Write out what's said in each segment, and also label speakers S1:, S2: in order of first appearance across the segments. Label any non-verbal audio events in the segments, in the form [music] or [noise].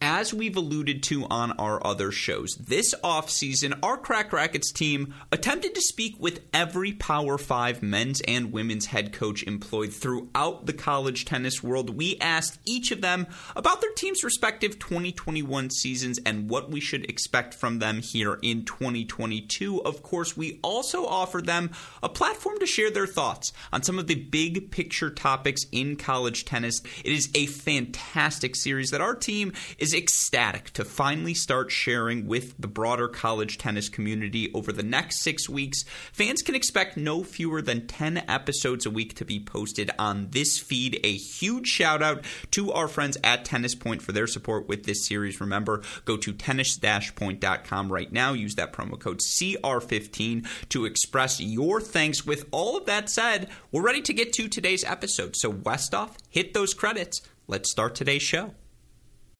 S1: As we've alluded to on our other shows, this offseason, our Cracked Racquets team attempted to speak with every Power 5 men's and women's head coach employed throughout the college tennis world. We asked each of them about their team's respective 2021 seasons and what we should expect from them here in 2022. Of course, we also offered them a platform to share their thoughts on some of the big picture topics in college tennis. It is a fantastic series that our team is is ecstatic to finally start sharing with the broader college tennis community over the next six weeks. Fans can expect no fewer than 10 episodes a week to be posted on this feed. A huge shout out to our friends at Tennis Point for their support with this series. Remember, go to tennis-point.com right now. Use that promo code CR15 to express your thanks. With all of that said, we're ready to get to today's episode. So, Westoff, hit those credits. Let's start today's show.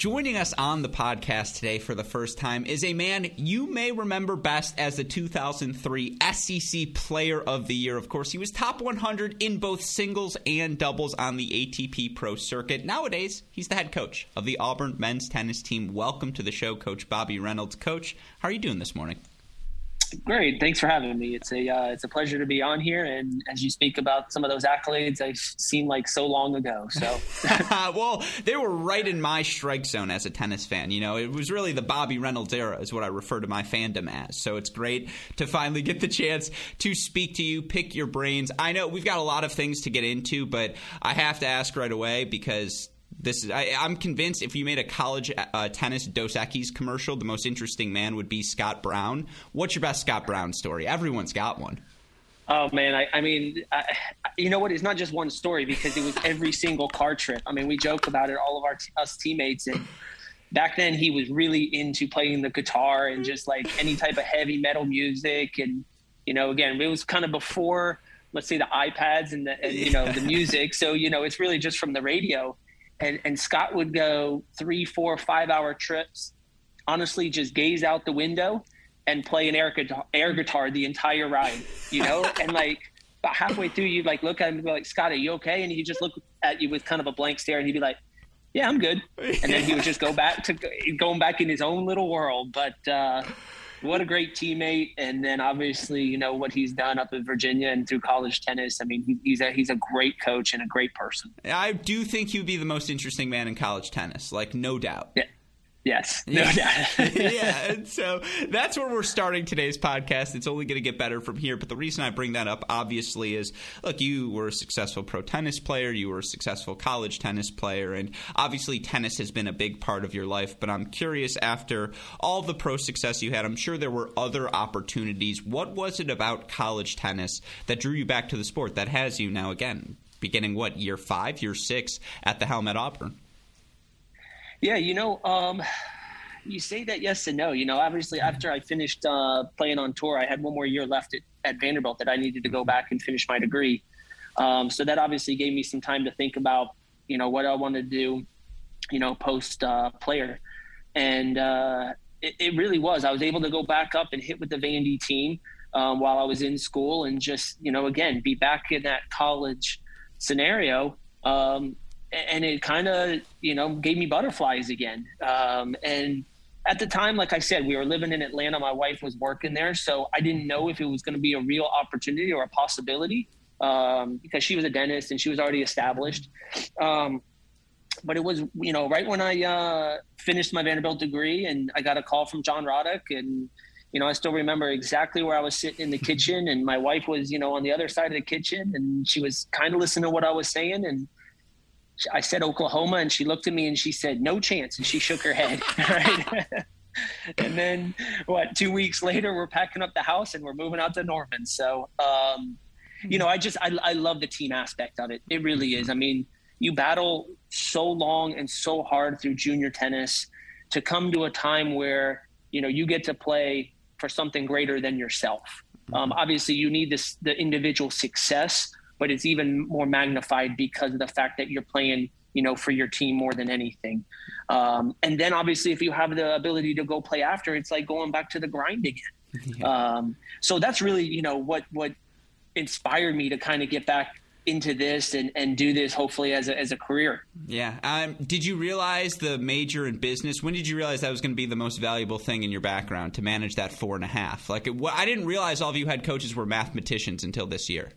S1: Joining us on the podcast today for the first time is a man you may remember best as the 2003 SEC Player of the Year. Of course, he was top 100 in both singles and doubles on the ATP Pro Circuit. Nowadays, he's the head coach of the Auburn men's tennis team. Welcome to the show, Coach Bobby Reynolds. Coach, how are you doing this morning?
S2: Great, thanks for having me. It's a uh, it's a pleasure to be on here, and as you speak about some of those accolades, I seem like so long ago. So [laughs]
S1: well, they were right in my strike zone as a tennis fan. You know, it was really the Bobby Reynolds era, is what I refer to my fandom as. So it's great to finally get the chance to speak to you, pick your brains. I know we've got a lot of things to get into, but I have to ask right away because this is I, I'm convinced if you made a college uh, tennis Dos Equis commercial, the most interesting man would be Scott Brown. What's your best Scott Brown story? Everyone's got one.
S2: Oh man, I, I mean, I, you know what? It's not just one story because it was every single car trip. I mean, we joke about it, all of our us teammates, and back then he was really into playing the guitar and just like any type of heavy metal music. And you know, again, it was kind of before, let's say, the iPads and the and, you know the music. So you know, it's really just from the radio. And and Scott would go three, four, five hour trips. Honestly, just gaze out the window and play an air guitar, air guitar the entire ride, you know? [laughs] and like about halfway through, you'd like look at him and be like, Scott, are you okay? And he'd just look at you with kind of a blank stare and he'd be like, yeah, I'm good. And then he would just go back to going back in his own little world. But uh, what a great teammate. And then obviously, you know, what he's done up in Virginia and through college tennis. I mean, he, he's a, he's a great coach and a great person.
S1: I do think he would be the most interesting man in college tennis, like no doubt.
S2: Yeah. Yes, [laughs] no
S1: Yeah.
S2: doubt. [laughs]
S1: yeah, and so that's where we're starting today's podcast. It's only going to get better from here. But the reason I bring that up, obviously, is look, you were a successful pro tennis player, you were a successful college tennis player, and obviously, tennis has been a big part of your life. But I'm curious, after all the pro success you had, I'm sure there were other opportunities. What was it about college tennis that drew you back to the sport that has you now again? Beginning what year five, year six at the helm at Auburn?
S2: Yeah, you know, um, you say that yes and no. You know, obviously after I finished uh, playing on tour, I had one more year left at, at Vanderbilt that I needed to go back and finish my degree. Um, so that obviously gave me some time to think about, you know, what I want to do, you know, post uh, player. And uh, it, it really was. I was able to go back up and hit with the Vandy team. um, while I was in school, and just you know, again, be back in that college scenario. Um, and it kind of you know gave me butterflies again. Um, and at the time, like I said, we were living in Atlanta. My wife was working there, so I didn't know if it was going to be a real opportunity or a possibility um, because she was a dentist and she was already established. Um, but it was, you know, right when I uh, finished my Vanderbilt degree, and I got a call from John Roddick, and you know, I still remember exactly where I was sitting in the kitchen, and my wife was, you know, on the other side of the kitchen, and she was kind of listening to what I was saying, and I said Oklahoma, and she looked at me and she said, "No chance," and she shook her head. [laughs] Right. [laughs] and then what? Two weeks later, we're packing up the house and we're moving out to Norman. So, um, you know, I just I, I love the team aspect of it. It really is. I mean, you battle so long and so hard through junior tennis to come to a time where you know you get to play for something greater than yourself. Um, obviously, you need this the individual success but it's even more magnified because of the fact that you're playing you know for your team more than anything um, and then obviously if you have the ability to go play after it's like going back to the grind again yeah. um, so that's really you know what what inspired me to kind of get back into this and, and do this hopefully as a, as a career.
S1: Yeah. Um, did you realize the major in business? When did you realize that was going to be the most valuable thing in your background to manage that four and a half? Like, I didn't realize all of you had coaches were mathematicians until this year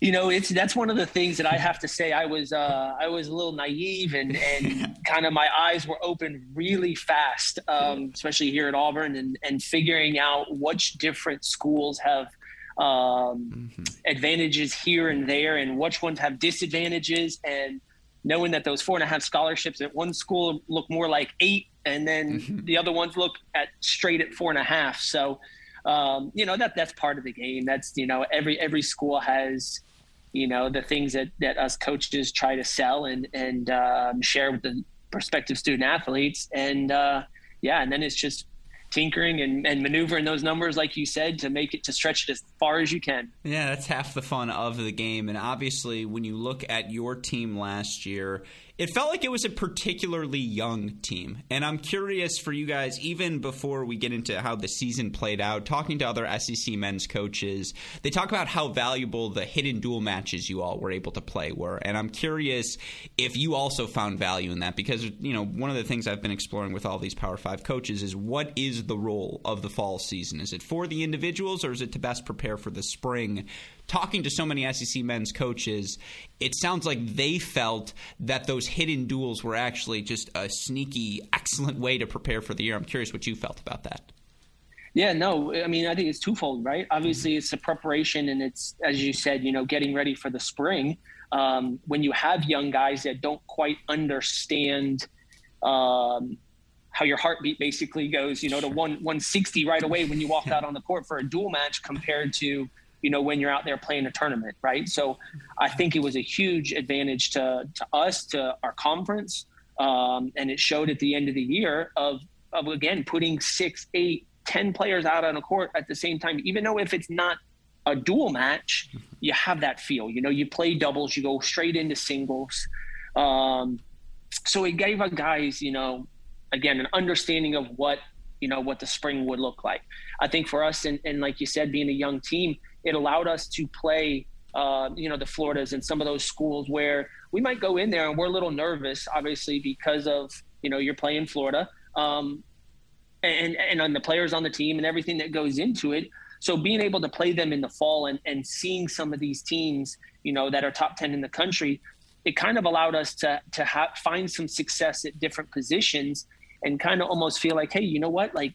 S2: you know, it's that's one of the things that I have to say. I was uh, I was a little naive and and [laughs] kind of my eyes were open really fast, um, especially here at Auburn, and and figuring out which different schools have um, mm-hmm. advantages here and there, and which ones have disadvantages, and knowing that those four and a half scholarships at one school look more like eight, and then mm-hmm. the other ones look at straight at four and a half. So. Um, you know that that's part of the game. That's you know every every school has you know the things that that us coaches try to sell and and um, share with the prospective student athletes. And uh, yeah and then it's just tinkering and, and maneuvering those numbers like you said to make it to stretch it as far as you can.
S1: Yeah that's half the fun of the game. And obviously when you look at your team last year it felt like it was a particularly young team. And I'm curious for you guys, even before we get into how the season played out, talking to other SEC men's coaches, they talk about how valuable the hidden dual matches you all were able to play were. And I'm curious if you also found value in that because, you know, one of the things I've been exploring with all these Power Five coaches is what is the role of the fall season? Is it for the individuals or is it to best prepare for the spring? Talking to so many SEC men's coaches, it sounds like they felt that those hidden duels were actually just a sneaky, [laughs] excellent way to prepare for the year. I'm curious what you felt about that.
S2: Yeah, no, I mean, I think it's twofold, right? Obviously, it's the preparation and it's, as you said, you know, getting ready for the spring. Um, when you have young guys that don't quite understand um, how your heartbeat basically goes, you know, to one 160 right away when you walk out on the court for a dual match compared to you know, when you're out there playing a tournament, right? So I think it was a huge advantage to, to us, to our conference. Um, and it showed at the end of the year of, of, again, putting six, eight, ten players out on a court at the same time, even though if it's not a dual match, you have that feel, you know, you play doubles, you go straight into singles. Um, so it gave our guys, you know, again, an understanding of what, you know, what the spring would look like. I think for us, and, and like you said, being a young team, it allowed us to play, uh, you know, the Floridas and some of those schools where we might go in there and we're a little nervous, obviously, because of, you know, you're playing Florida um, and, and on the players on the team and everything that goes into it. So being able to play them in the fall and, and seeing some of these teams, you know, that are top 10 in the country, it kind of allowed us to, to have, find some success at different positions and kind of almost feel like, hey, you know what? Like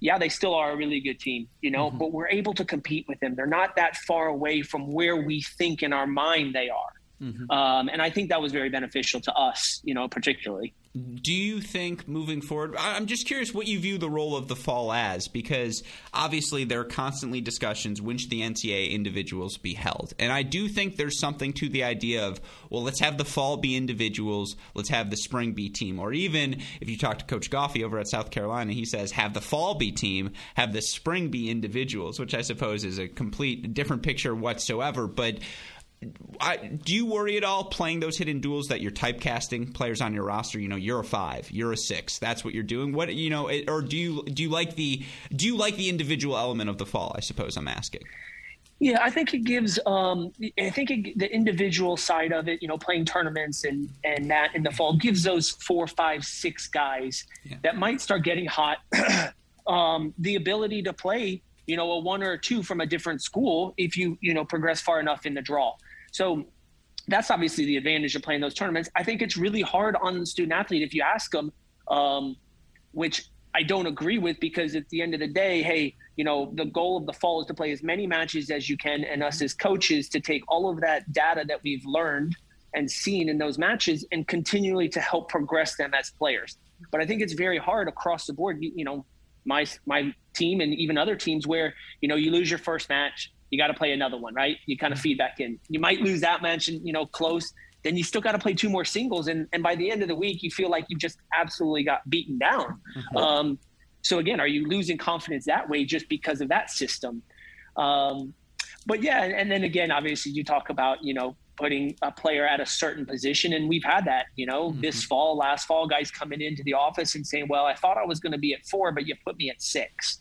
S2: yeah, they still are a really good team, you know, mm-hmm. but we're able to compete with them. They're not that far away from where we think in our mind they are. Mm-hmm. Um, and I think that was very beneficial to us, you know, particularly.
S1: Do you think moving forward? I'm just curious what you view the role of the fall as, because obviously there are constantly discussions when should the NCAA individuals be held, and I do think there's something to the idea of well, let's have the fall be individuals, let's have the spring be team, or even if you talk to Coach Goffi over at South Carolina, he says have the fall be team, have the spring be individuals, which I suppose is a complete different picture whatsoever, but I, do you worry at all playing those hidden duels that you're typecasting players on your roster? You know, you're a five, you're a six. That's what you're doing. What you know, it, or do you do you like the do you like the individual element of the fall? I suppose I'm asking.
S2: Yeah, I think it gives. Um, I think it, the individual side of it, you know, playing tournaments and and that in the fall gives those four, five, six guys yeah. that might start getting hot [clears throat] um, the ability to play, you know, a one or a two from a different school if you you know progress far enough in the draw. So that's obviously the advantage of playing those tournaments. I think it's really hard on the student athlete if you ask them, um, which I don't agree with because at the end of the day, hey, you know, the goal of the fall is to play as many matches as you can, and us as coaches to take all of that data that we've learned and seen in those matches and continually to help progress them as players. But I think it's very hard across the board. You, you know, my my team and even other teams where you know you lose your first match, you got to play another one, right? You kind of feed back in. You might lose that match and, you know, close. Then you still got to play two more singles. And, and by the end of the week, you feel like you just absolutely got beaten down. Mm-hmm. Um, so again, are you losing confidence that way just because of that system? Um, but yeah, and then again, obviously you talk about, you know, putting a player at a certain position. And we've had that, you know, mm-hmm. this fall, last fall, guys coming into the office and saying, well, I thought I was going to be at four, but you put me at six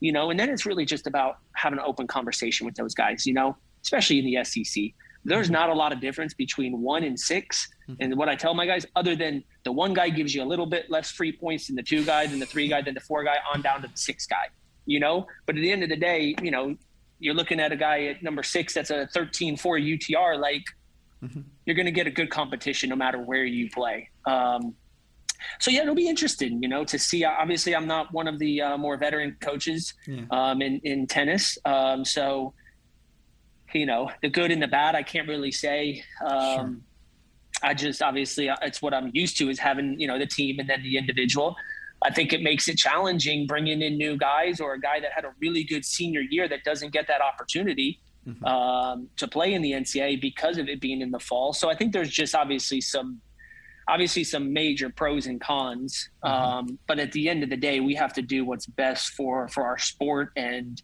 S2: you know, and then it's really just about having an open conversation with those guys, you know, especially in the SEC. There's mm-hmm. not a lot of difference between one and 6 mm-hmm. And what I tell my guys, other than the one guy gives you a little bit less free points than the two guy, than the three guy, than the four guy, on down to the six guy, you know? But at the end of the day, you know, you're looking at a guy at number six that's a 13 4 UTR, like, mm-hmm. you're going to get a good competition no matter where you play. Um, so yeah, it'll be interesting, you know, to see. Obviously, I'm not one of the uh, more veteran coaches yeah. um, in in tennis, um, so you know, the good and the bad, I can't really say. Um, sure. I just obviously uh, it's what I'm used to is having you know the team and then the individual. I think it makes it challenging bringing in new guys or a guy that had a really good senior year that doesn't get that opportunity mm-hmm. um, to play in the NCAA because of it being in the fall. So I think there's just obviously some obviously some major pros and cons. Mm-hmm. Um, but at the end of the day, we have to do what's best for for our sport and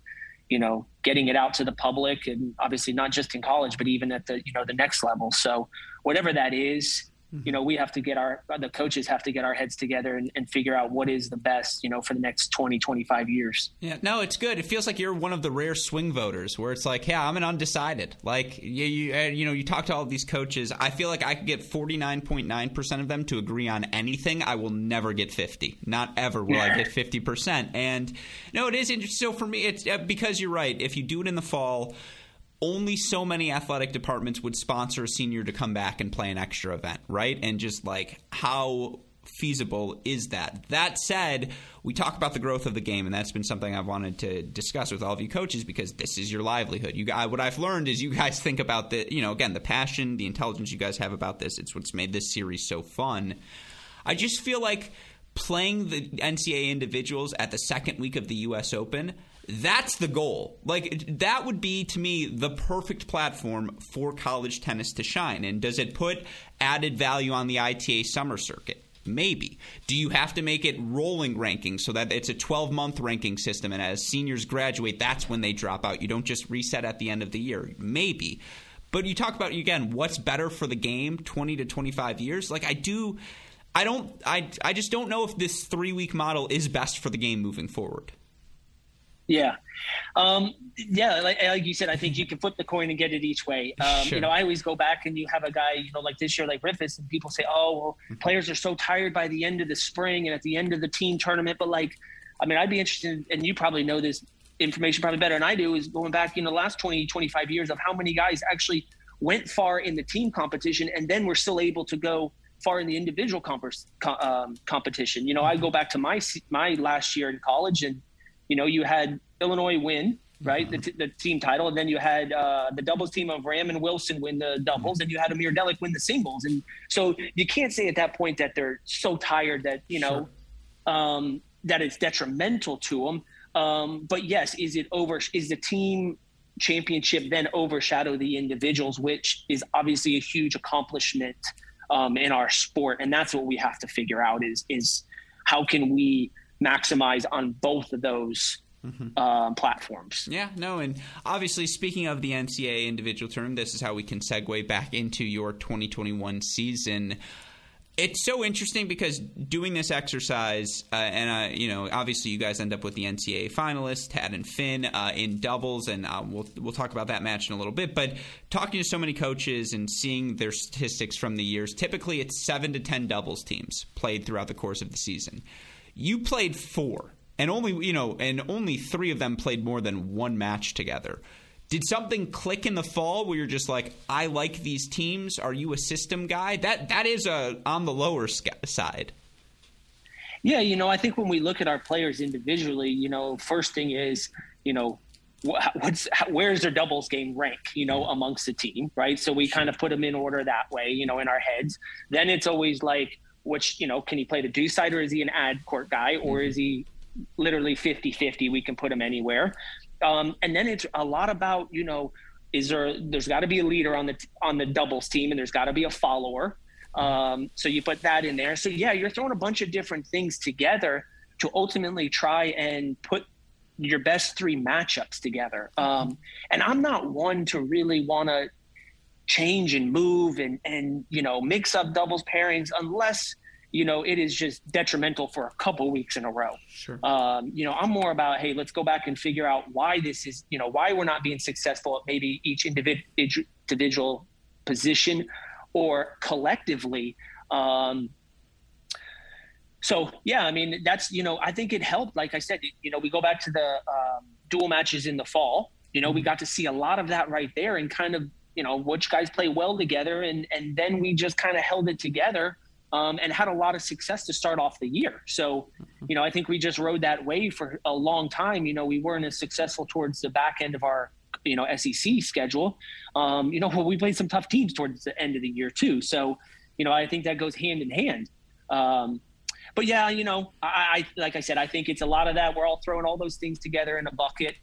S2: you know getting it out to the public and obviously not just in college but even at the you know the next level so whatever that is you know we have to get our the coaches have to get our heads together and, and, figure out what is the best you know for the next 20 25 years.
S1: Yeah no it's good. It feels like you're one of the rare swing voters where it's like yeah i'm an undecided. Like you you, you know you talk to all of these coaches. I feel like i could get 49.9% of them to agree on anything. I will never get 50 not ever will i get 50% and no it is interesting so for me it's uh, because you're right. If you do it in the fall only so many athletic departments would sponsor a senior to come back and play an extra event, right? And just like how feasible is that? That said, we talk about the growth of the game, and that's been something I've wanted to discuss with all of you coaches because this is your livelihood. You guys, what I've learned is you guys think about the, you know, again, the passion, the intelligence you guys have about this. It's what's made this series so fun. I just feel like playing the NCAA individuals at the second week of the U.S. Open that's the goal. Like that would be to me the perfect platform for college tennis to shine. And does it put added value on the ITA summer circuit? Maybe. Do you have to make it rolling rankings so that it's a 12 month ranking system and as seniors graduate, that's when they drop out? You don't just reset at the end of the year. Maybe. But you talk about again, what's better for the game 20 to 25 years? Like I do I don't I I just don't know if this 3 week model is best for the game moving forward.
S2: Yeah. Um, yeah, like, like, you said, I think you can flip the coin and get it each way. Um, sure. You know, I always go back and you have a guy, you know, like this year, like Riffice, and people say, oh, well, mm-hmm. players are so tired by the end of the spring and at the end of the team tournament. But like, I mean, I'd be interested, and you probably know this information probably better than I do, is going back, you know, the last 20, 25 years of how many guys actually went far in the team competition and then were still able to go far in the individual comp- um, competition. You know, I go back to my my last year in college and – you know, you had Illinois win, right, mm-hmm. the, t- the, team title, and then you had uh, the doubles team of Ram and Wilson win the doubles, and you had Amer Delic win the singles, and so you can't say at that point that they're so tired that you know sure. um, that it's detrimental to them. Um, but yes, is it over? Is the team championship then overshadow the individuals, which is obviously a huge accomplishment um, in our sport, and that's what we have to figure out is is how can we maximize on both of those mm-hmm. um, platforms.
S1: Yeah, no, and obviously, speaking of the NCAA individual term, this is how we can segue back into your 2021 season it's so interesting because doing this exercise, uh, and uh, you know, obviously, you guys end up with the NCAA finalists, Tad and Finn, uh, in doubles, and uh, we'll we'll talk about that match in a little bit. But talking to so many coaches and seeing their statistics from the years, typically it's seven to ten doubles teams played throughout the course of the season. You played four, and only you know, and only three of them played more than one match together. Did something click in the fall where you're just like, I like these teams? Are you a system guy? That that is a on the lower side.
S2: Yeah, you know, I think when we look at our players individually, you know, first thing is, you know, what's where's their doubles game rank you know amongst the team right so we kind of put them in order that way you know in our heads then it's always like which you know can he play the deuce side or is he an ad court guy or mm-hmm. is he literally 50 50 we can put him anywhere. Um, and then it's a lot about you know is there there's got to be a leader on the on the doubles team and there's got to be a follower. Um, so you put that in there. So yeah you're throwing a bunch of different things together to ultimately try and put your best three matchups together. Um, and i'm not one to really want to change and move and and you know mix up doubles pairings unless you know, it is just detrimental for a couple weeks in a row.
S1: Sure.
S2: Um, you know, I'm more about, hey, let's go back and figure out why this is, you know, why we're not being successful at maybe each individual position or collectively. Um, so yeah, I mean, that's you know, I think it helped. Like I said, you know, we go back to the um, dual matches in the fall. You know, we mm-hmm. got to see a lot of that right there, and kind of you know which guys play well together, and and then we just kind of held it together um, and had a lot of success to start off the year. So, you know, I think we just rode that wave for a long time. You know, we weren't as successful towards the back end of our, you know, SEC schedule. Um, you know, [laughs] we played some tough teams towards the end of the year too. So, you know, I think that goes hand in hand. Um, but yeah, you know, I, I like I said, I think it's a lot of that. We're all throwing all those things together in a bucket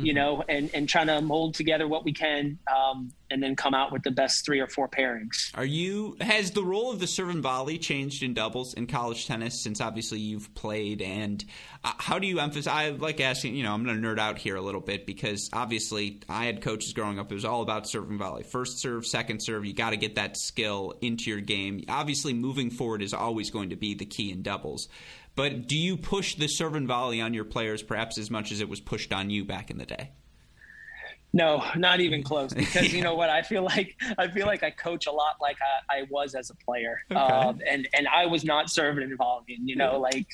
S2: mm-hmm. you know, and and trying to mold together what we can, um, and then come out with the best three or four pairings.
S1: Are you? Has the role of the serve and volley changed in doubles in college tennis since obviously you've played? And uh, how do you emphasize? I like asking. You know, I'm going to nerd out here a little bit because obviously I had coaches growing up. It was all about serve and volley. First serve, second serve. You got to get that skill into your game. Obviously, moving forward is always going to be the key in doubles. But do you push the serve and volley on your players perhaps as much as it was pushed on you back in the day?
S2: No, not even close. [laughs] Because you know what, I feel like I feel like I coach a lot like I, I was as a player, okay. um, and and I was not serving and volleying. You know, like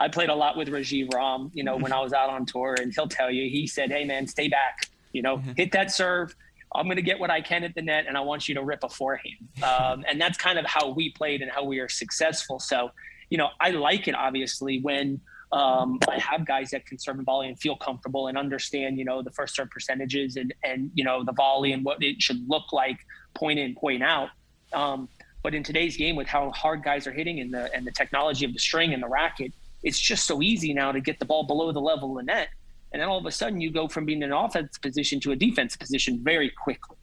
S2: I played a lot with Rajeev Ram. You know, when I was out on tour, and he'll tell you, he said, "Hey man, stay back. You know, mm-hmm. hit that serve. I'm going to get what I can at the net, and I want you to rip a forehand." Um, and that's kind of how we played and how we are successful. So you know, I like it obviously when um, I have guys that can serve and volley and feel comfortable and understand, you know, the first serve percentages and and you know the volley and what it should look like, point in, point out. Um, but in today's game, with how hard guys are hitting and the and the technology of the string and the racket, it's just so easy now to get the ball below the level of the net, and then all of a sudden you go from being an offense position to a defense position very quickly.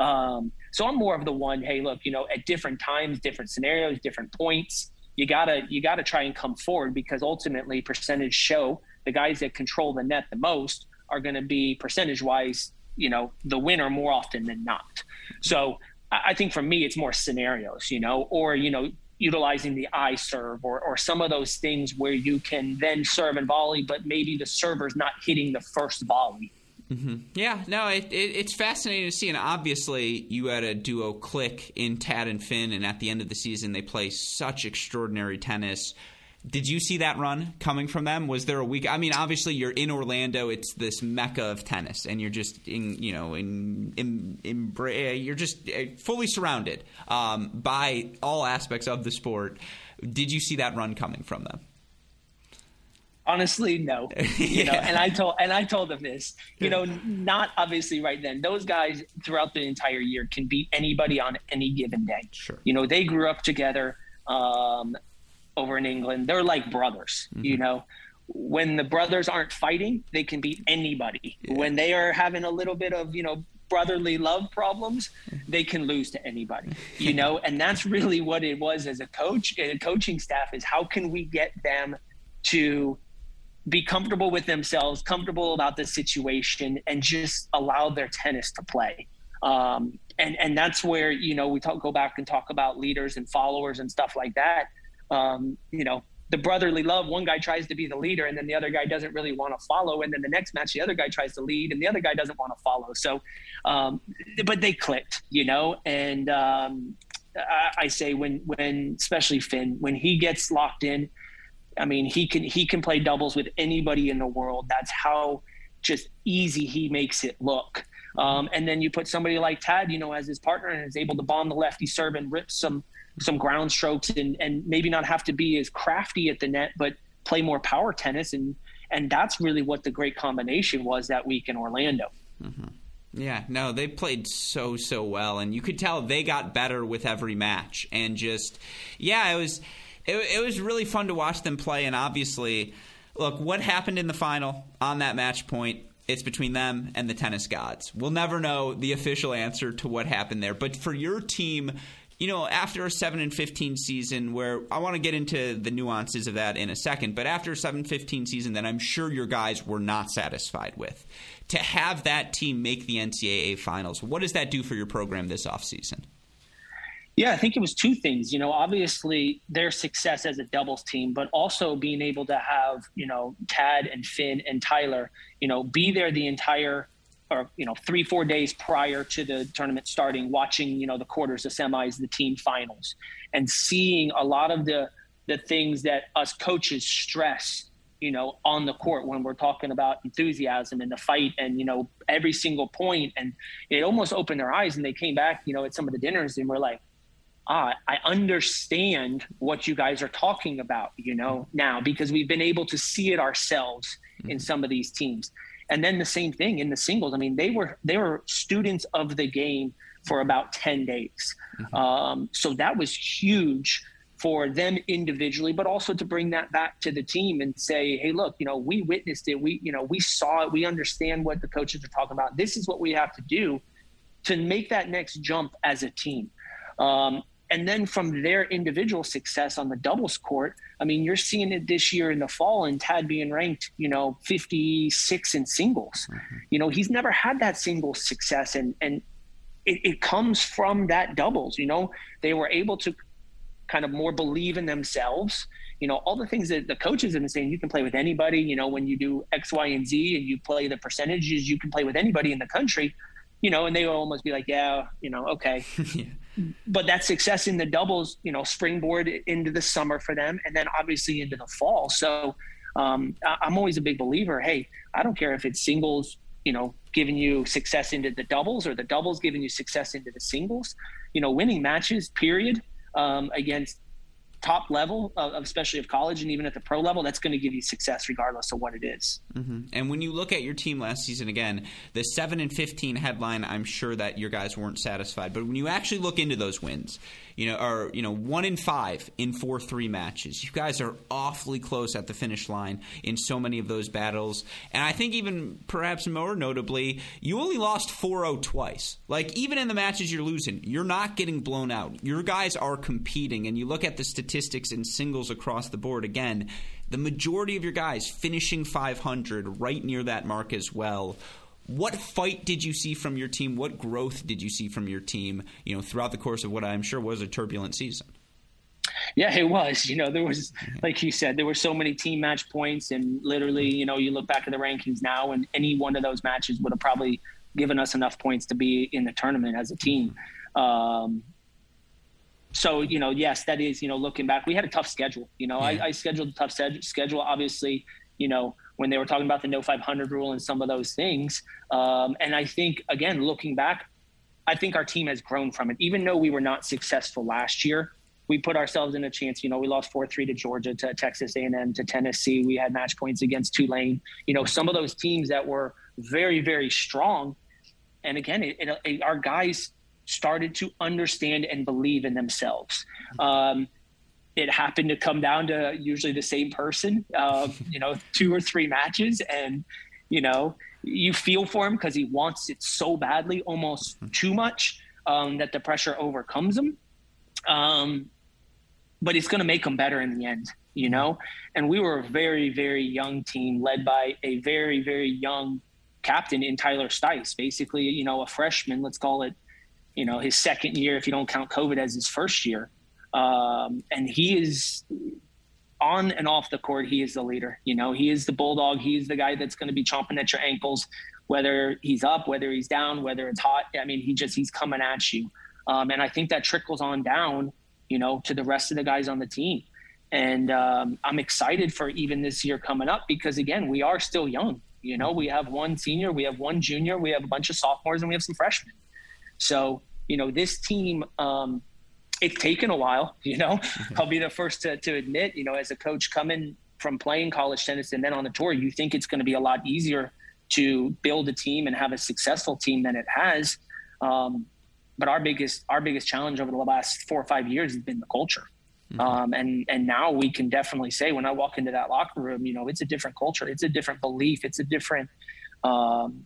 S2: Um, so I'm more of the one, hey, look, you know, at different times, different scenarios, different points you gotta you gotta try and come forward because ultimately percentage show the guys that control the net the most are going to be percentage wise you know the winner more often than not. So i think for me it's more scenarios you know or you know utilizing the i serve or, or some of those things where you can then serve and volley but maybe the server's not hitting the first volley
S1: Mm-hmm. Yeah, no, it, it, it's fascinating to see. And obviously, you had a duo click in Tad and Finn, and at the end of the season, they play such extraordinary tennis. Did you see that run coming from them? Was there a week? I mean, obviously, you're in Orlando. It's this mecca of tennis, and you're just in, you know, in, in, in you're just uh, fully surrounded um, by all aspects of the sport. Did you see that run coming from them?
S2: Honestly no. [laughs] You know and i told and i told them this you know not obviously right then. Those guys throughout the entire year can beat anybody on any given day.
S1: Sure.
S2: You know they grew up together um, over in england. They're like brothers mm-hmm. you know. When the brothers aren't fighting they can beat anybody. Yeah. when they are having a little bit of you know brotherly love problems they can lose to anybody [laughs] you know. And that's really what it was as a coach and a coaching staff is how can we get them to be comfortable with themselves, comfortable about the situation, and just allow their tennis to play. Um, and and that's where you know we talk, go back and talk about leaders and followers and stuff like that. Um, you know, the brotherly love. One guy tries to be the leader, and then the other guy doesn't really want to follow. And then the next match, the other guy tries to lead, and the other guy doesn't want to follow. So, um, but they clicked, you know. And um, I, I say when when especially Finn when he gets locked in I mean, he can he can play doubles with anybody in the world. That's how just easy he makes it look. Um, and then you put somebody like Tad, you know, as his partner and is able to bomb the lefty serve and rip some some ground strokes and and maybe not have to be as crafty at the net, but play more power tennis and and that's really what the great combination was that week in Orlando.
S1: Mm-hmm. Yeah, no, they played so so well, and you could tell they got better with every match, and just yeah, it was it, it was really fun to watch them play. And obviously, look, what happened in the final on that match point it's between them and the tennis gods. We'll never know the official answer to what happened there. But for your team, you know, after a 7 and 15 season where I want to get into the nuances of that in a second, but after a 7 15 season that I'm sure your guys were not satisfied with, to have that team make the NCAA finals, what does that do for your program this offseason?
S2: Yeah, I think it was two things. You know, obviously their success as a doubles team, but also being able to have, you know, Tad and Finn and Tyler, you know, be there the entire or, you know, three, four days prior to the tournament starting, watching, you know, the quarters, the semis, the team finals, and seeing a lot of the the things that us coaches stress, you know, on the court when we're talking about enthusiasm and the fight and, you know, every single point. And it almost opened their eyes and they came back, you know, at some of the dinners and we're like, ah, I understand what you guys are talking about, you know, now because we've been able to see it ourselves in mm-hmm. some of these teams. And then the same thing in the singles. I mean, they were they were students of the game for about 10 days. Mm-hmm. Um, so that was huge for them individually, but also to bring that back to the team and say, hey, look, you know, we witnessed it. We, you know, we saw it. We understand what the coaches are talking about. This is what we have to do to make that next jump as a team. Um, and then from their individual success on the doubles court, I mean, you're seeing it this year in the fall and Tad being ranked, you know, 56 in singles. Mm-hmm. You know, he's never had that singles success. And, and it, it comes from that doubles, you know, they were able to kind of more believe in themselves. You know, all the things that the coaches have been saying, you can play with anybody, you know, when you do X, Y, and Z and you play the percentages, you can play with anybody in the country you know, and they will almost be like, yeah, you know, okay. [laughs] yeah. But that success in the doubles, you know, springboard into the summer for them, and then obviously into the fall. So um, I'm always a big believer. Hey, I don't care if it's singles, you know, giving you success into the doubles or the doubles giving you success into the singles. You know, winning matches, period, um, against top level, especially of college and even at the pro level, that's going to give you success regardless of what it is.
S1: Mm-hmm. And when you look at your team last season, again, the seven and fifteen headline, I'm sure that your guys weren't satisfied. But when you actually look into those wins, you know, or you know, one in five in four three matches. You guys are awfully close at the finish line in so many of those battles. And I think even perhaps more notably, you only lost 4-0 twice. Like even in the matches you're losing, you're not getting blown out. Your guys are competing, and you look at the statistics in singles across the board again. The majority of your guys finishing 500, right near that mark as well what fight did you see from your team? What growth did you see from your team? You know, throughout the course of what I'm sure was a turbulent season.
S2: Yeah, it was. You know, there was, like you said, there were so many team match points, and literally, you know, you look back at the rankings now, and any one of those matches would have probably given us enough points to be in the tournament as a team. Um, so, you know, yes, that is, you know, looking back, we had a tough schedule. You know, yeah. I, I scheduled a tough schedule. Obviously, you know, when they were talking about the no 500 rule and some of those things. Um, and I think, again, looking back, I think our team has grown from it. Even though we were not successful last year, we put ourselves in a chance. You know, we lost 4-3 to Georgia, to Texas A&M, to Tennessee. We had match points against Tulane. You know, some of those teams that were very, very strong. And again, it, it, it, our guys started to understand and believe in themselves. Um, it happened to come down to usually the same person, uh, [laughs] you know, two or three matches. And, you know, you feel for him because he wants it so badly, almost too much, um, that the pressure overcomes him. Um, but it's going to make them better in the end, you know? And we were a very, very young team led by a very, very young captain in Tyler Stice, basically, you know, a freshman, let's call it, you know, his second year, if you don't count COVID as his first year. Um, and he is on and off the court, he is the leader. You know, he is the bulldog. He is the guy that's going to be chomping at your ankles, whether he's up, whether he's down, whether it's hot. I mean, he just, he's coming at you. Um, and I think that trickles on down, you know, to the rest of the guys on the team. And um, I'm excited for even this year coming up because, again, we are still young. You know, we have one senior, we have one junior, we have a bunch of sophomores, and we have some freshmen. So, you know, this team, um, it's taken a while, [laughs] you know, I'll be the first to, to admit, you know, as a coach coming from playing college tennis and then on the tour, you think it's going to be a lot easier to build a team and have a successful team than it has. Um, but our biggest our biggest challenge over the last four or five years has been the culture. Mm-hmm. Um, and and now we can definitely say when I walk into that locker room, you know, it's a different culture, it's a different belief, it's a different um,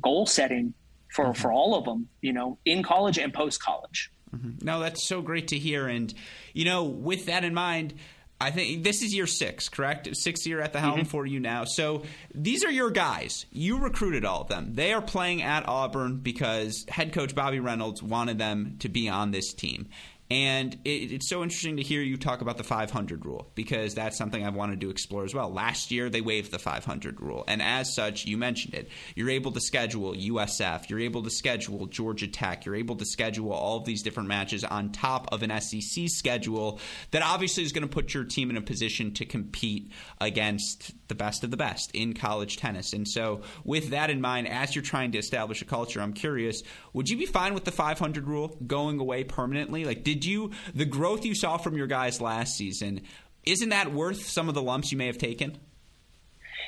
S2: goal setting for mm-hmm. for all of them, you know, in college and post college.
S1: Mm-hmm. No, that's so great to hear, and you know, with that in mind I think this is year six, correct? Sixth year at the helm mm-hmm. for you now. So these are your guys. You recruited all of them. They are playing at Auburn because head coach Bobby Reynolds wanted them to be on this team. And it, it's so interesting to hear you talk about the 500 rule because that's something I've wanted to explore as well. Last year, they waived the 500 rule. And as such, you mentioned it. You're able to schedule USF, you're able to schedule Georgia Tech, you're able to schedule all of these different matches on top of an SEC schedule that obviously is going to put your team in a position to compete against the best of the best in college tennis. And so, with that in mind, as you're trying to establish a culture, I'm curious would you be fine with the 500 rule going away permanently? Like, did you, the growth you saw from your guys last season, isn't that worth some of the lumps you may have taken?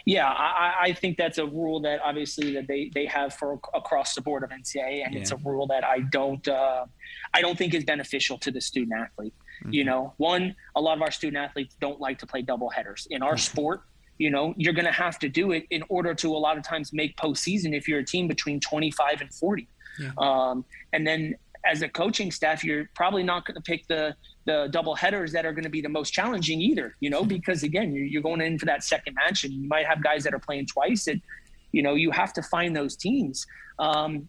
S2: Yeah, I, I, think that's a rule that obviously that they, they have for across the board of NCAA, and yeah. it's a rule that I don't uh, I don't think is beneficial to the student athlete. Mm-hmm. You know, one, a lot of our student athletes don't like to play double headers in our mm-hmm. sport you know, you're going to have to do it in order to a lot of times make postseason if you're a team between 25 and 40. Yeah. Um, and then as a coaching staff, you're probably not going to pick the the double headers that are going to be the most challenging either, you know, because again, you're, you're going in for that second match and you might have guys that are playing twice and, you know, you have to find those teams. Um,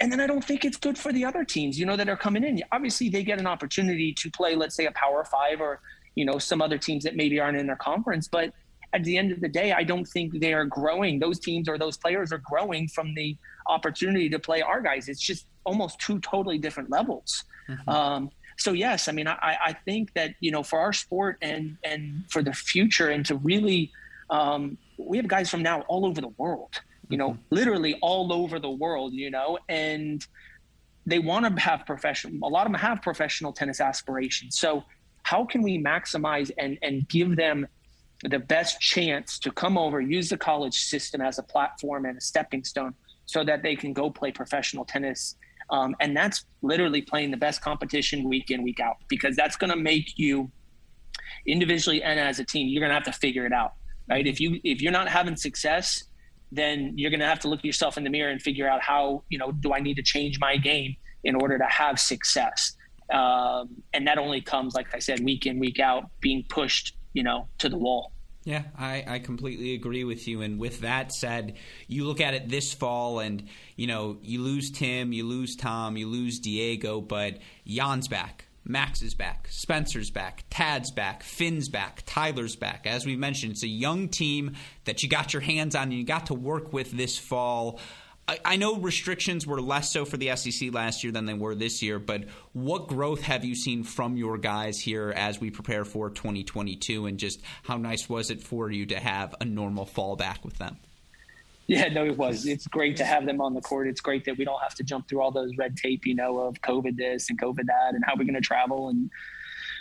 S2: and then I don't think it's good for the other teams, you know, that are coming in. Obviously, they get an opportunity to play, let's say, a Power Five or, you know, some other teams that maybe aren't in their conference. But at the end of the day, I don't think they are growing. Those teams or those players are growing from the opportunity to play our guys. It's just almost two totally different levels. Mm-hmm. Um, so yes, I mean, I, I think that you know for our sport and and for the future and to really, um, we have guys from now all over the world. You know, mm-hmm. literally all over the world. You know, and they want to have professional. A lot of them have professional tennis aspirations. So how can we maximize and and give them the best chance to come over, use the college system as a platform and a stepping stone so that they can go play professional tennis. Um, and that's literally playing the best competition week in, week out, because that's going to make you individually and as a team, you're going to have to figure it out, right? If you, if you're not having success, then you're going to have to look at yourself in the mirror and figure out how, you know, do I need to change my game in order to have success? Um, and that only comes, like I said, week in, week out, being pushed, you know, to the wall.
S1: Yeah, I, I completely agree with you. And with that said, you look at it this fall, and you know you lose Tim, you lose Tom, you lose Diego, but Jan's back. Max is back. Spencer's back. Tad's back. Finn's back. Tyler's back. As we mentioned, it's a young team that you got your hands on and you got to work with this fall. I, know restrictions were less so for the SEC last year than they were this year, but what growth have you seen from your guys here as we prepare for 2022? And just how nice was it for you to have a normal fallback with them?
S2: Yeah, no, it was. It's great to have them on the court. It's great that we don't have to jump through all those red tape, you know, of COVID this and COVID that, and how we're going to travel and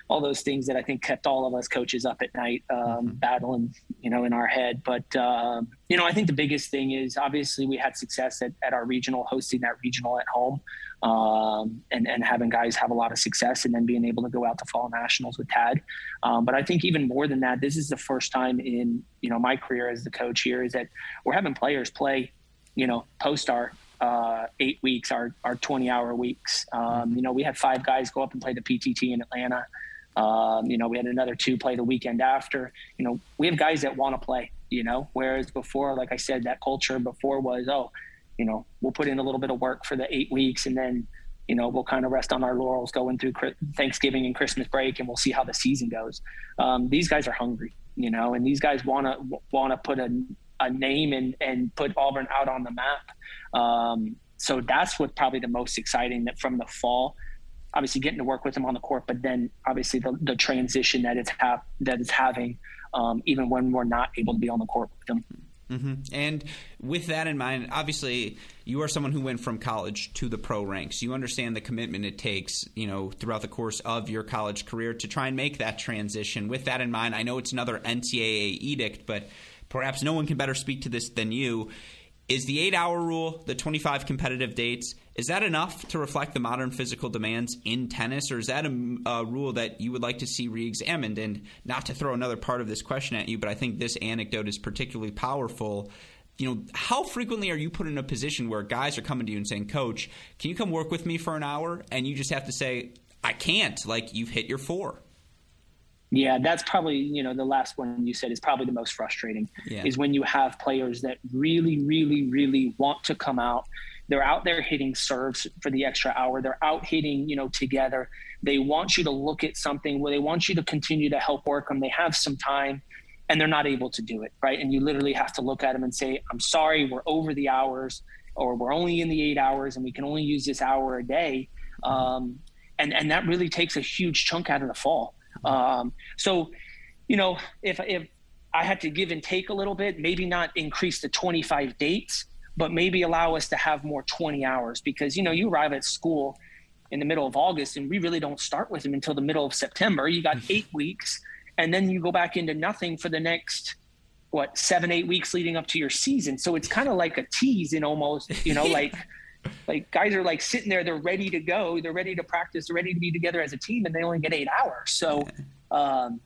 S2: all those things that I think kept all of us coaches up at night, um, mm-hmm. battling, you know, in our head. But, um, you know, I think the biggest thing is obviously we had success at, at our regional, hosting that regional at home um, and, and having guys have a lot of success and then being able to go out to fall nationals with Tad. Um, but I think even more than that, this is the first time in, you know, my career as the coach here is that we're having players play, you know, post our uh, eight weeks, our, our 20 hour weeks. Um, mm-hmm. you know, we had five guys go up and play the PTT in Atlanta Um, you know, we had another two play the weekend after. You know, we have guys that want to play. You know, whereas before, like I said, that culture before was, oh, you know, we'll put in a little bit of work for the eight weeks and then, you know, we'll kind of rest on our laurels going through Thanksgiving and Christmas break, and we'll see how the season goes. Um, these guys are hungry, you know, and these guys want to want to put a, a name and and put Auburn out on the map. Um, so that's what probably the most exciting that from the fall obviously getting to work with him on the court, but then obviously the, the transition that it's ha- that it's having, um, even when we're not able to be on the court with him.
S1: Mm-hmm. And with that in mind, obviously, you are someone who went from college to the pro ranks. You understand the commitment it takes, you know, throughout the course of your college career to try and make that transition. With that in mind, I know it's another NCAA edict, but perhaps no one can better speak to this than you. Is the eight hour rule, the 25 competitive dates, is that enough to reflect the modern physical demands in tennis, or is that a, a rule that you would like to see re examined? And not to throw another part of this question at you, but I think this anecdote is particularly powerful. You know, how frequently are you put in a position where guys are coming to you and saying, Coach, can you come work with me for an hour? And you just have to say, I can't. Like, you've hit your four.
S2: Yeah, that's probably you know the last one you said is probably the most frustrating. Yeah. Is when you have players that really, really, really want to come out. They're out there hitting serves for the extra hour. They're out hitting you know together. They want you to look at something where they want you to continue to help work them. They have some time, and they're not able to do it right. And you literally have to look at them and say, "I'm sorry, we're over the hours, or we're only in the eight hours, and we can only use this hour a day." Um, and and that really takes a huge chunk out of the fall. Um, so, you know, if if I had to give and take a little bit, maybe not increase the 25 dates, but maybe allow us to have more 20 hours because you know you arrive at school in the middle of August and we really don't start with them until the middle of September. You got eight weeks, and then you go back into nothing for the next what seven eight weeks leading up to your season. So it's kind of like a tease in almost you know [laughs] like. like guys are like sitting there they're ready to go they're ready to practice they're ready to be together as a team and they only get eight hours so um,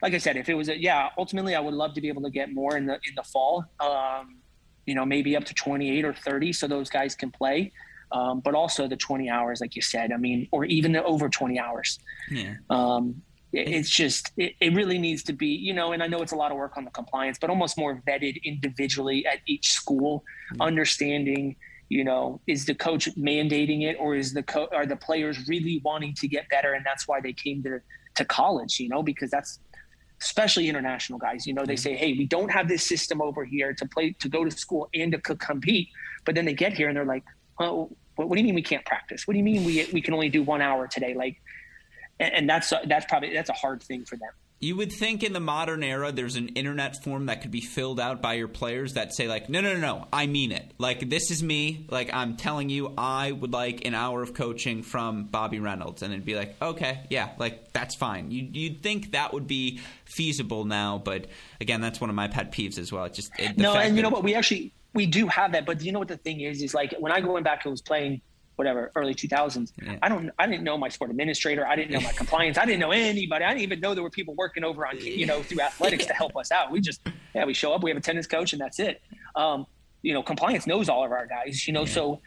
S2: like i said if it was a yeah ultimately i would love to be able to get more in the in the fall um, you know maybe up to 28 or 30 so those guys can play. Um, but also the 20 hours like you said i mean or even the over 20 hours. Yeah. Um, it's just it, it, really needs to be you know and i know it's a lot of work on the compliance but almost more vetted individually at each school mm-hmm. understanding you know is the coach mandating it or is the co- are the players really wanting to get better and that's why they came to to college you know because that's especially international guys you know they mm-hmm. say hey we don't have this system over here to play to go to school and to compete. But then they get here and they're like oh what, what do you mean we can't practice? What do you mean we we can only do one hour today? Like and, and that's that's probably that's a hard thing for them
S1: you would think in the modern era there's an internet form that could be filled out by your players that say like no no no no I mean it. Like this is me. Like I'm telling you I would like an hour of coaching from Bobby Reynolds. And it'd be like okay yeah like that's fine. You you'd think that would be feasible now but again that's one of my pet peeves as well. It just it,
S2: no and you know what? We actually we do have that but you know what the thing is is like when I go back and was playing whatever early 2000s yeah. i don't i didn't know my sport administrator. I didn't know my [laughs] compliance. I didn't know anybody. I didn't even know there were people working over on you know through athletics to help us out. We just yeah we show up we have a tennis coach and that's it. Um, you know compliance knows all of our guys you know yeah. so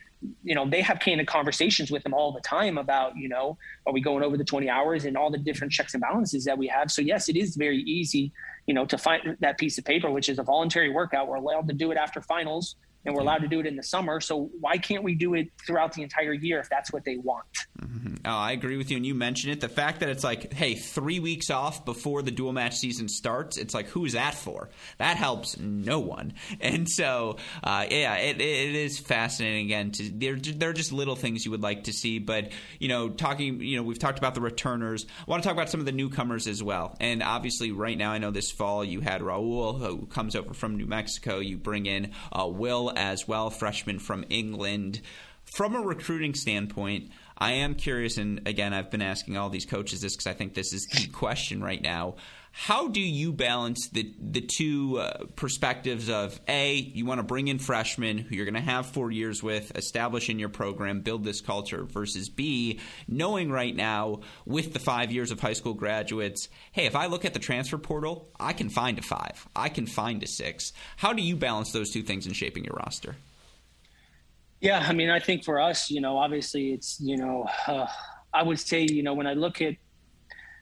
S2: you know they have candid conversations with them all the time about you know are we going over the 20 hours and all the different checks and balances that we have. So yes it is very easy you know to find that piece of paper which is a voluntary workout. We're allowed to do it after finals and we're allowed to do it in the summer. So why can't we do it throughout the entire year if that's what they want?
S1: Mm-hmm. Oh, I agree with you. And you mentioned it. The fact that it's like, hey, three weeks off before the dual match season starts, it's like, who's that for? That helps no one. And so, uh, yeah, it, it is fascinating. Again, to, they're, they're just little things you would like to see. But, you know, talking, you know, we've talked about the returners. I want to talk about some of the newcomers as well. And obviously, right now, I know this fall you had Raul, who comes over from New Mexico. You bring in uh, Will as well, freshman from England. From a recruiting standpoint, I am curious, and again, I've been asking all these coaches this because I think this is the [laughs] question right now. How do you balance the the two uh, perspectives of a you want to bring in freshmen who you're going to have four years with, establish in your program, build this culture, versus b knowing right now with the five years of high school graduates, hey, if I look at the transfer portal, I can find a five, I can find a six. How do you balance those two things in shaping your roster?
S2: Yeah, I mean, I think for us, you know, obviously it's you know, uh, I would say you know when I look at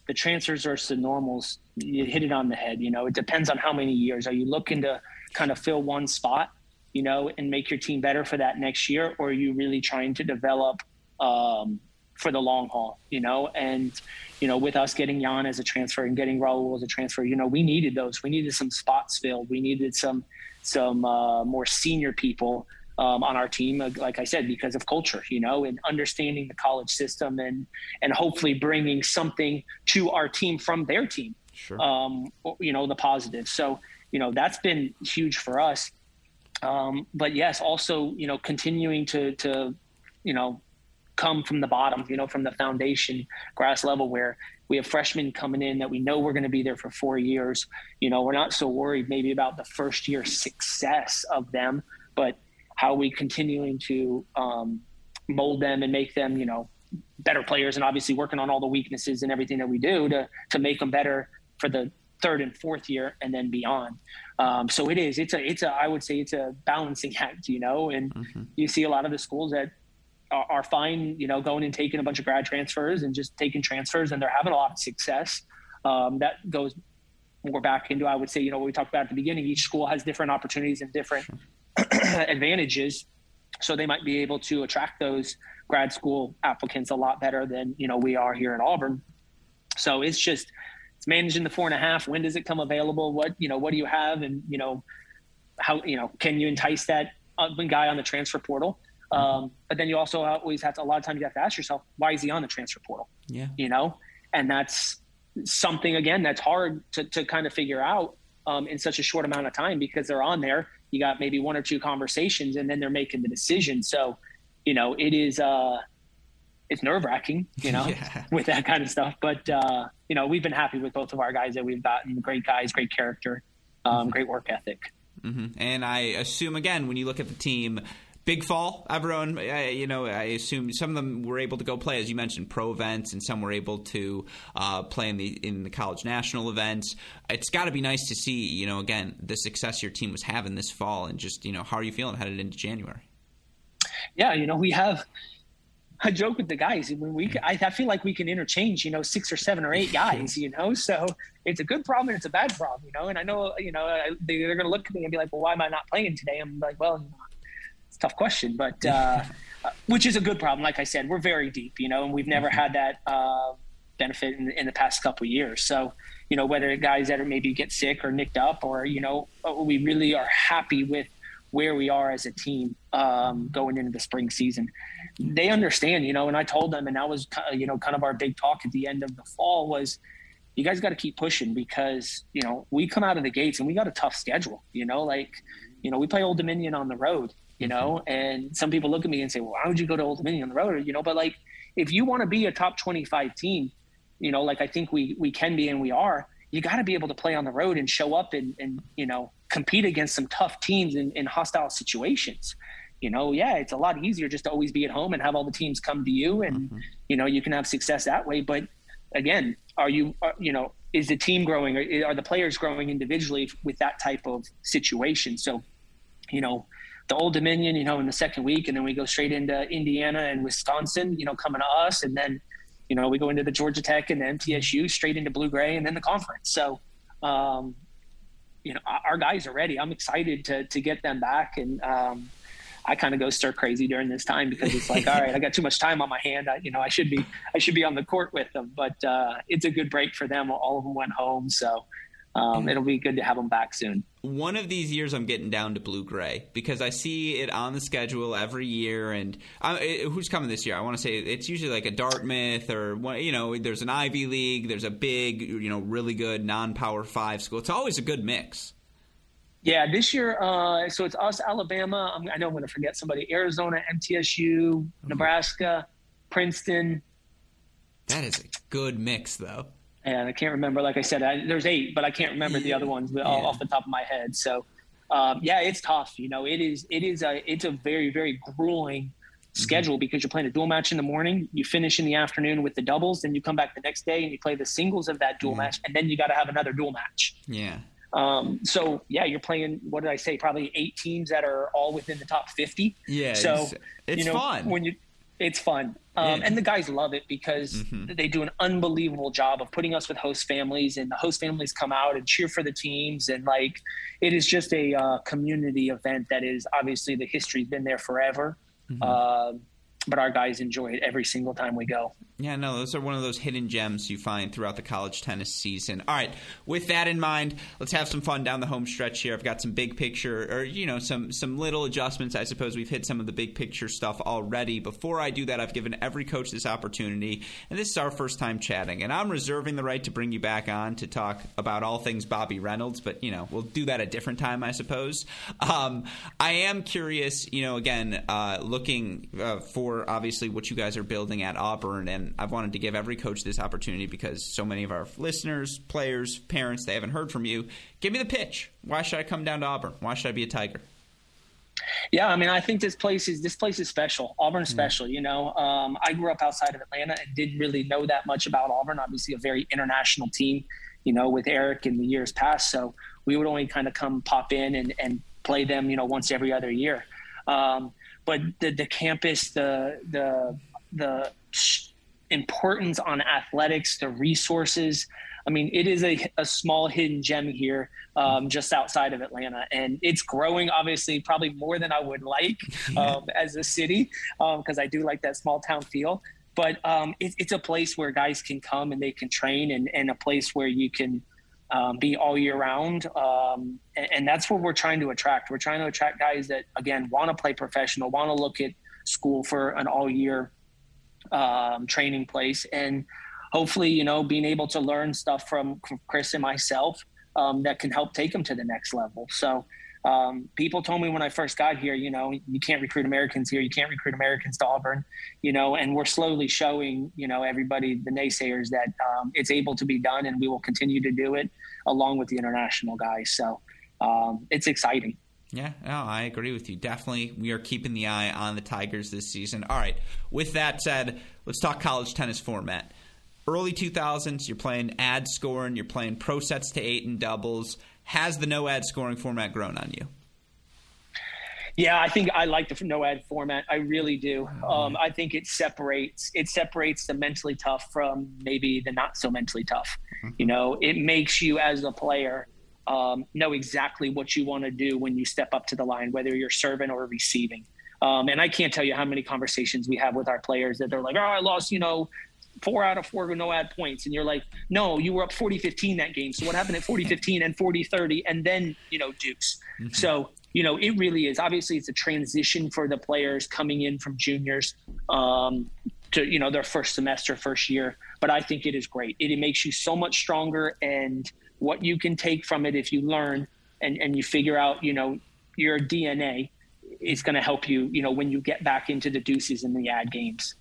S2: the transfers versus the normals. You hit it on the head. You know, it depends on how many years. Are you looking to kind of fill one spot, you know, and make your team better for that next year, or are you really trying to develop um, for the long haul? You know, and you know, with us getting Jan as a transfer and getting Raul as a transfer, you know, we needed those. We needed some spots filled. We needed some some uh, more senior people um, on our team, like I said, because of culture, you know, and understanding the college system and and hopefully bringing something to our team from their team.
S1: Sure.
S2: Um, you know, the positive. So you know that's been huge for us. Um, but yes, also you know continuing to to you know come from the bottom, you know, from the foundation grass level where we have freshmen coming in that we know we're going to be there for four years. You know, we're not so worried maybe about the first year success of them, but how we continuing to um, mold them and make them, you know, better players, and obviously working on all the weaknesses and everything that we do to to make them better for the third and fourth year and then beyond. Um, so it is. It's a. It's a. I would say it's a balancing act, you know. And mm-hmm. you see a lot of the schools that are, are, fine, you know, going and taking a bunch of grad transfers and just taking transfers, and they're having a lot of success. Um, that goes more back into, I would say, you know, what we talked about at the beginning. Each school has different opportunities and different sure. [clears throat] advantages so they might be able to attract those grad school applicants a lot better than you know we are here in auburn so it's just it's managing the four and a half. When does it come available? What you know what do you have? And you know how you know can you entice that guy on the transfer portal? Um, but then you also always have to a lot of times you have to ask yourself why is he on the transfer portal?
S1: Yeah.
S2: You know? And that's something again that's hard to, to kind of figure out um, in such a short amount of time because they're on there. You got maybe one or two conversations and then they're making the decision. So, you know, it is, uh, it's nerve wracking, you know, [laughs] yeah. with that kind of stuff. But, uh, you know, we've been happy with both of our guys that we've gotten great guys, great character, um, mm-hmm. great work ethic.
S1: Mm-hmm. And I assume, again, when you look at the team, Big fall, everyone. Uh, you know, I assume some of them were able to go play, as you mentioned, pro events, and some were able to uh, play in the in the college national events. It's got to be nice to see, you know, again, the success your team was having this fall, and just you know, how are you feeling headed into January?
S2: Yeah, you know, we have. I joke with the guys when we. I, I feel like we can interchange, you know, six or seven or eight [laughs] guys, you know. So it's a good problem and it's a bad problem, you know. And I know, you know, they're going to look at me and be like, "Well, why am I not playing today?" I'm like, "Well, you know, it's a tough question, but uh, which is a good problem. Like I said, we're very deep, you know, and we've never had that uh, benefit in, in, the past couple years. So, you know, whether guys that are maybe get sick or nicked up, or you know, we really are happy with where we are as a team um, going into the spring season. They understand, you know, and I told them, and that was, you know, kind of our big talk at the end of the fall was, you guys got to keep pushing because you know we come out of the gates and we got a tough schedule. You know, like you know we play Old Dominion on the road, you know mm-hmm. and some people look at me and say well why would you go to old dominion on the road you know but like if you want to be a top 25 team you know like i think we we can be and we are you got to be able to play on the road and show up and and you know compete against some tough teams in, in hostile situations you know yeah it's a lot easier just to always be at home and have all the teams come to you and mm-hmm. you know you can have success that way but again are you are, you know is the team growing are, are the players growing individually with that type of situation so you know the Old Dominion, you know, in the second week, and then we go straight into Indiana and Wisconsin, you know, coming to us, and then, you know, we go into the Georgia Tech and the MTSU, straight into Blue Gray, and then the conference. So, um, you know, our guys are ready. I'm excited to to get them back, and um, I kind of go stir crazy during this time because it's like, all right, I got too much time on my hand. I, you know, I should be I should be on the court with them, but uh, it's a good break for them. All of them went home, so um, it'll be good to have them back soon.
S1: One of these years, I'm getting down to blue gray because I see it on the schedule every year. And I, it, who's coming this year? I want to say it's usually like a Dartmouth or you know, there's an Ivy League, there's a big, you know, really good non-power five school. It's always a good mix.
S2: Yeah, this year, uh, so it's us, Alabama. I'm, i know I'm going to forget somebody. Arizona, MTSU, mm-hmm. Nebraska, Princeton.
S1: That is a good mix, though
S2: and I can't remember. Like I said, I, there's eight, but I can't remember the other ones yeah. off the top of my head. So, um, yeah, it's tough. You know, it is. It is a. It's a very very grueling mm-hmm. schedule because you're playing a dual match in the morning, you finish in the afternoon with the doubles, then you come back the next day and you play the singles of that dual yeah. match, and then you got to have another dual match.
S1: Yeah.
S2: Um, so yeah, you're playing. What did I say? Probably eight teams that are all within the top fifty.
S1: Yeah.
S2: So
S1: it's, it's
S2: you know,
S1: fun
S2: when you It's fun. Um,
S1: Yeah.
S2: And the guys love it because
S1: Mhm.
S2: they do an unbelievable job of putting us with host families, and the host families come out and cheer for the teams. And like, it is just a uh, community event that is obviously the history's been there forever.
S1: Mm-hmm.
S2: Um but our guys enjoy it every single time we go.
S1: Yeah, no, those are one of those hidden gems you find throughout the college tennis season. All right, with that in mind, let's have some fun down the home stretch here. I've got some big picture, or you know, some some little adjustments. I suppose we've hit some of the big picture stuff already. Before I do that, I've given every coach this opportunity, and this is our first time chatting, and I'm reserving the right to bring you back on to talk about all things Bobby Reynolds. But you know, we'll do that a different time, I suppose. Um, I am curious, you know, again, uh, looking uh, for obviously what you guys are building at Auburn, and I've wanted to give every coach this opportunity because so many of our listeners, players, parents, they haven't heard from you. Give me the pitch. Why should I come down to Auburn? Why should I be a Tiger?
S2: Yeah, I mean, I think this place is this place is special. Auburn's special. You know, um, I grew up outside of Atlanta and didn't really know that much about Auburn. Obviously, a very international team. You know, with Eric in the years past, so we would only kind of come pop in and, and play them. You know, once every other year. Um, but the the campus, the the the importance on athletics, the resources. I mean, it is a, a small hidden gem here, um, just outside of Atlanta, and it's growing. Obviously, probably more than I would like [laughs] um, as a city, because I do like that small town feel. But um, it, it's a place where guys can come and they can train, and, and a place where you can um, be all year round. Um, and, and that's what we're trying to attract. We're trying to attract guys that again want to play professional, want to look at school for an all year um, training place, and hopefully, you know, being able to learn stuff from Chris and myself um, that can help take them to the next level. So. Um, people told me when I first got here, you know, you can't recruit Americans here. You can't recruit Americans to Auburn, you know, and we're slowly showing, you know, everybody, the naysayers, that um, it's able to be done, and we will continue to do it along with the international guys. So um, it's exciting.
S1: Yeah, no, I agree with you. Definitely, we are keeping the eye on the Tigers this season. All right. With that said, let's talk college tennis format. Early 2000s, you're playing ad scoring, you're playing pro sets to eight and doubles. Has the no ad scoring format grown on you?
S2: Yeah, I think I like the no ad format. I really do. Um, I think it separates it separates the mentally tough from maybe the not so mentally tough. You know, it makes you as a player um, know exactly what you want to do when you step up to the line, whether you're serving or receiving. Um, and I can't tell you how many conversations we have with our players that they're like, "Oh, I lost," you know, four out of four no ad points and you're like no you were up 40-15 that game. So what happened at 40-15 and 40-30 and then you know deuce. So you know it really is. Obviously it's a transition for the players coming in from juniors um, to you know their first semester first year. But i think it is great. It, it makes you so much stronger and what you can take from it if you learn and, and you figure out you know your dna is going to help you you know when you get back into the deuces in the ad games.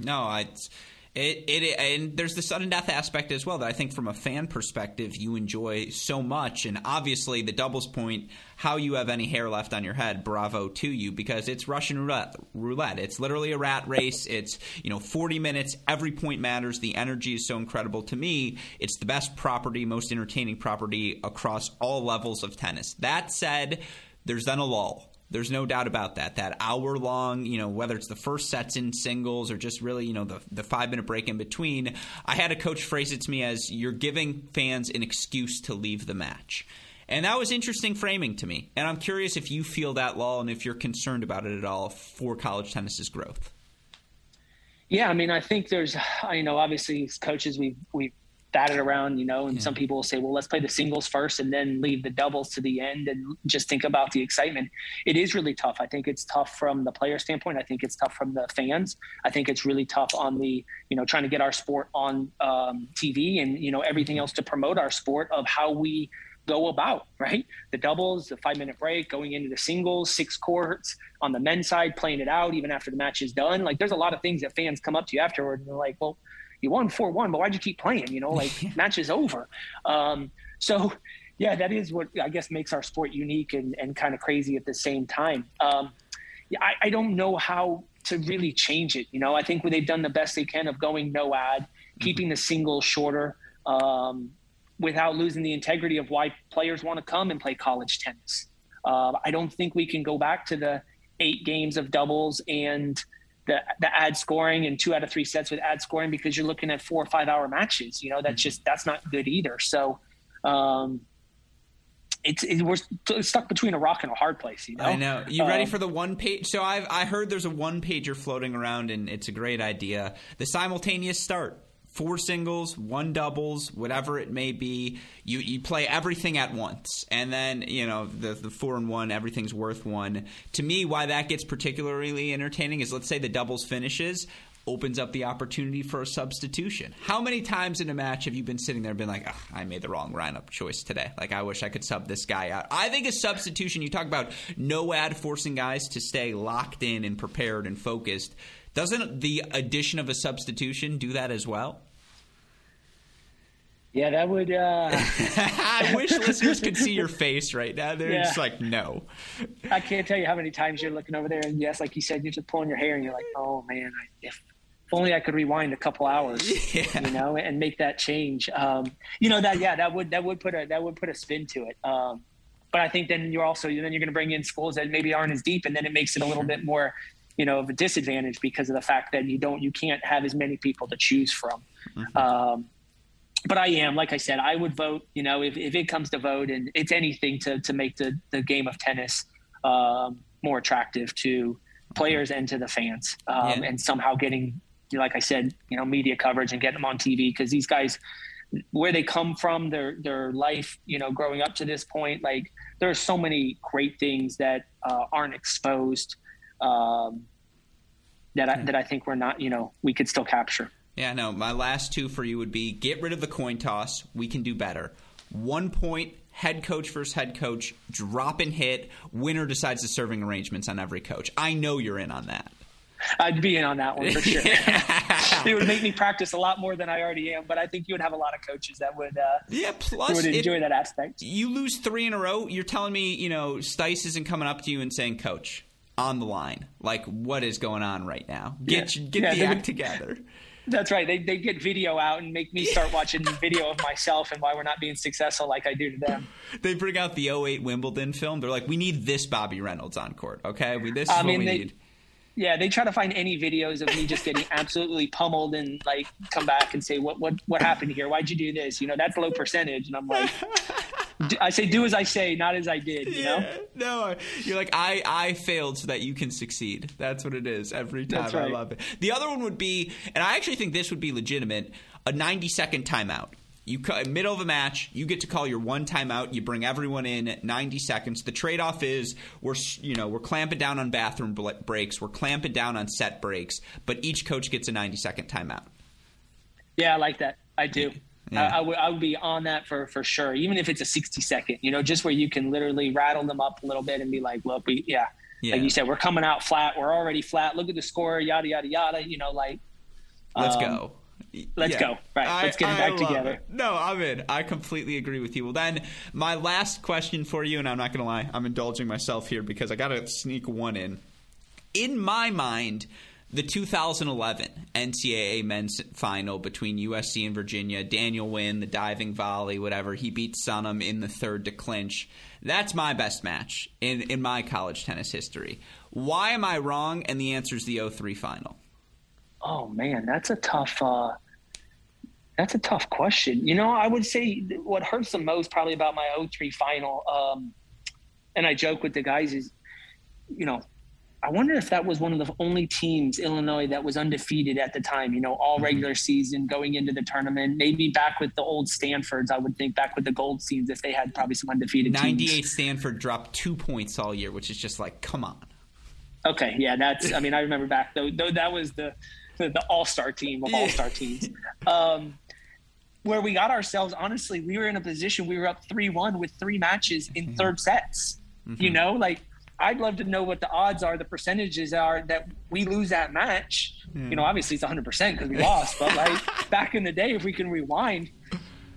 S1: No, it's it, it and there's the sudden death aspect as well that I think from a fan perspective you enjoy so much. And obviously the doubles point how you have any hair left on your head bravo to you because it's Russian roulette roulette. It's literally a rat race. It's you know 40 minutes. Every point matters. The energy is so incredible. To me it's the best property most entertaining property across all levels of tennis. That said there's then a lull there's no doubt about that. That hour long, you know, whether it's the first sets in singles or just really, you know, the, the five minute break in between. I had a coach phrase it to me as you're giving fans an excuse to leave the match. And that was interesting framing to me. And I'm curious if you feel that law and if you're concerned about it at all for college tennis's growth.
S2: Yeah, I mean, I think there's, you know, obviously as coaches we we batted around, you know, and some people will say, well, let's play the singles first and then leave the doubles to the end and just think about the excitement. It is really tough. I think it's tough from the player standpoint. I think it's tough from the fans. I think it's really tough on the, you know, trying to get our sport on um, TV and, you know, everything else to promote our sport of how we go about, right? The doubles, the five minute break, going into the singles, six courts on the men's side, playing it out even after the match is done. Like there's a lot of things that fans come up to you afterward and they're like, well, you won 4 1, but why'd you keep playing? You know, like [laughs] match is over. Um, so, yeah, that is what I guess makes our sport unique and, and kind of crazy at the same time. Um, yeah, I, I don't know how to really change it. You know, I think they've done the best they can of going no ad, keeping the singles shorter. Um, without losing the integrity of why players want to come and play college tennis. Uh, I don't think we can go back to the eight games of doubles and the the ad scoring and two out of three sets with ad scoring because you're looking at four or five hour matches. You know, that's just that's not good either. So. Um, it's it, we're stuck between a rock and a hard place. You know.
S1: I know. You ready
S2: Um,
S1: for the one page? So I've I heard there's a one pager floating around, and it's a great idea. The simultaneous start. Four singles, one doubles, whatever it may be. You you play everything at once, and then you know the the four and one, everything's worth one. To me, why that gets particularly entertaining is let's say the doubles finishes opens up the opportunity for a substitution. How many times in a match have you been sitting there and been like, "Ugh, I made the wrong lineup choice today. Like, I wish I could sub this guy out. I think a substitution, you talk about no ad forcing guys to stay locked in and prepared and focused. Doesn't the addition of a substitution do that as well?
S2: Yeah, that would. Uh, [laughs]
S1: I wish listeners could see your face right now. They're
S2: Yeah.
S1: just like, no.
S2: I can't tell you how many times you're looking over there, and yes, like you said, you're just pulling your hair, and you're like, "Oh man, I, if, if only I could rewind a couple hours, [laughs]
S1: Yeah.
S2: you know, and make that change." Um, you know that, yeah, that would that would put a that would put a spin to it. Um, but I think then you're also then you're going to bring in schools that maybe aren't as deep, and then it makes it a little bit more, you know, of a disadvantage because of the fact that you don't you can't have as many people to choose from. Um, but I am, like I said, I would vote. You know, if, if it comes to vote, and it's anything to to make the the game of tennis um, more attractive to players and to the fans, um,
S1: Yeah.
S2: and somehow getting, like I said, you know, media coverage and getting them on TV because these guys, where they come from, their their life, you know, growing up to this point, like there are so many great things that uh, aren't exposed. Um, that I, that I think we're not, you know, we could still capture.
S1: Yeah, no. My last two for you would be get rid of the coin toss. We can do better. One point, head coach versus head coach, drop and hit. Winner decides the serving arrangements on every coach. I know you're in on that.
S2: I'd be in on that one for sure. [laughs] it would make me practice a lot more than I already am, but I think you would have a lot of coaches that would uh,
S1: Yeah, plus
S2: would
S1: it-
S2: enjoy that aspect.
S1: you lose three in a row. You're telling me, you know, Stice isn't coming up to you and saying, "Coach, on the line, like what is going on right now? Get
S2: Yeah.
S1: get
S2: Yeah,
S1: the act together."
S2: That's right. They they get video out and make me start [laughs] watching video of myself and why we're not being successful like I do to them.
S1: They bring out the 08 Wimbledon film. They're like, "We need this Bobby Reynolds on court, okay? We this is
S2: I
S1: what
S2: mean,
S1: we
S2: they-
S1: need."
S2: Yeah, they try to find any videos of me just getting [laughs] absolutely pummeled and like come back and say what what what happened here? Why'd you do this? You know, that's low percentage, and I'm like, I say do as I say, not as I did. You know.
S1: Yeah, no, you're like I I failed so that you can succeed. That's what it is every time.
S2: That's
S1: I
S2: right.
S1: love it. The other one would be, and I actually think this would be legitimate, a 90 second timeout. You ca- middle of a match, you get to call your one timeout. You bring everyone in 90 seconds. The trade off is we're you know we're clamping down on bathroom breaks, we're clamping down on set breaks, but each coach gets a 90 second timeout.
S2: Yeah, I like that. I do.
S1: Yeah.
S2: I, I would I would be on that for for sure. Even if it's a sixty second, you know, just where you can literally rattle them up a little bit and be like, look, we yeah,
S1: Yeah.
S2: like you said, we're coming out flat. We're already flat. Look at the score. Yada yada yada. You know, like
S1: Let's
S2: Um,
S1: go.
S2: Let's go. Right, let's get it back together.
S1: it. No, I'm in. I completely agree with you. Well, then, my last question for you, and I'm not going to lie, I'm indulging myself here because I got to sneak one in. In my mind, the 2011 NCAA men's final between USC and Virginia, Daniel Nguyen, the diving volley, whatever, he beat Sunham in the third to clinch. That's my best match in, in my college tennis history. Why am I wrong? And the answer is the 03 final.
S2: Oh man, that's a tough. uh that's a tough question. You know, I would say what hurts the most probably about my 03 final, um, and I joke with the guys is, you know, I wonder if that was one of the only teams, Illinois, that was undefeated at the time, you know, all regular season going into the tournament. Maybe back with the old Stanfords, I would think back with the Goldsteins if they had probably some undefeated
S1: 98
S2: teams.
S1: Stanford dropped two points all year, which is just like, come on.
S2: Okay, yeah, that's. I mean, I remember back though. Though that was the the, the all star team of all star teams. Um, where we got ourselves, honestly, we were in a position. We were up three one with three matches in third sets. You know, like I'd love to know what the odds are, the percentages are that we lose that match. You know, obviously it's 100 percent because we lost, but like [laughs] back in the day, if we can rewind,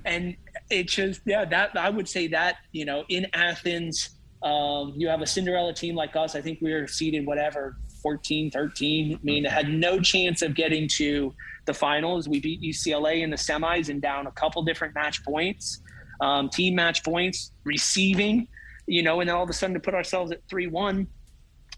S2: and it just yeah that i would say that you know in athens um, you have a cinderella team like us i think we were seeded whatever 14 13 i mean had no chance of getting to the finals we beat ucla in the semis and down a couple different match points um, team match points receiving you know and then all of a sudden to put ourselves at 3-1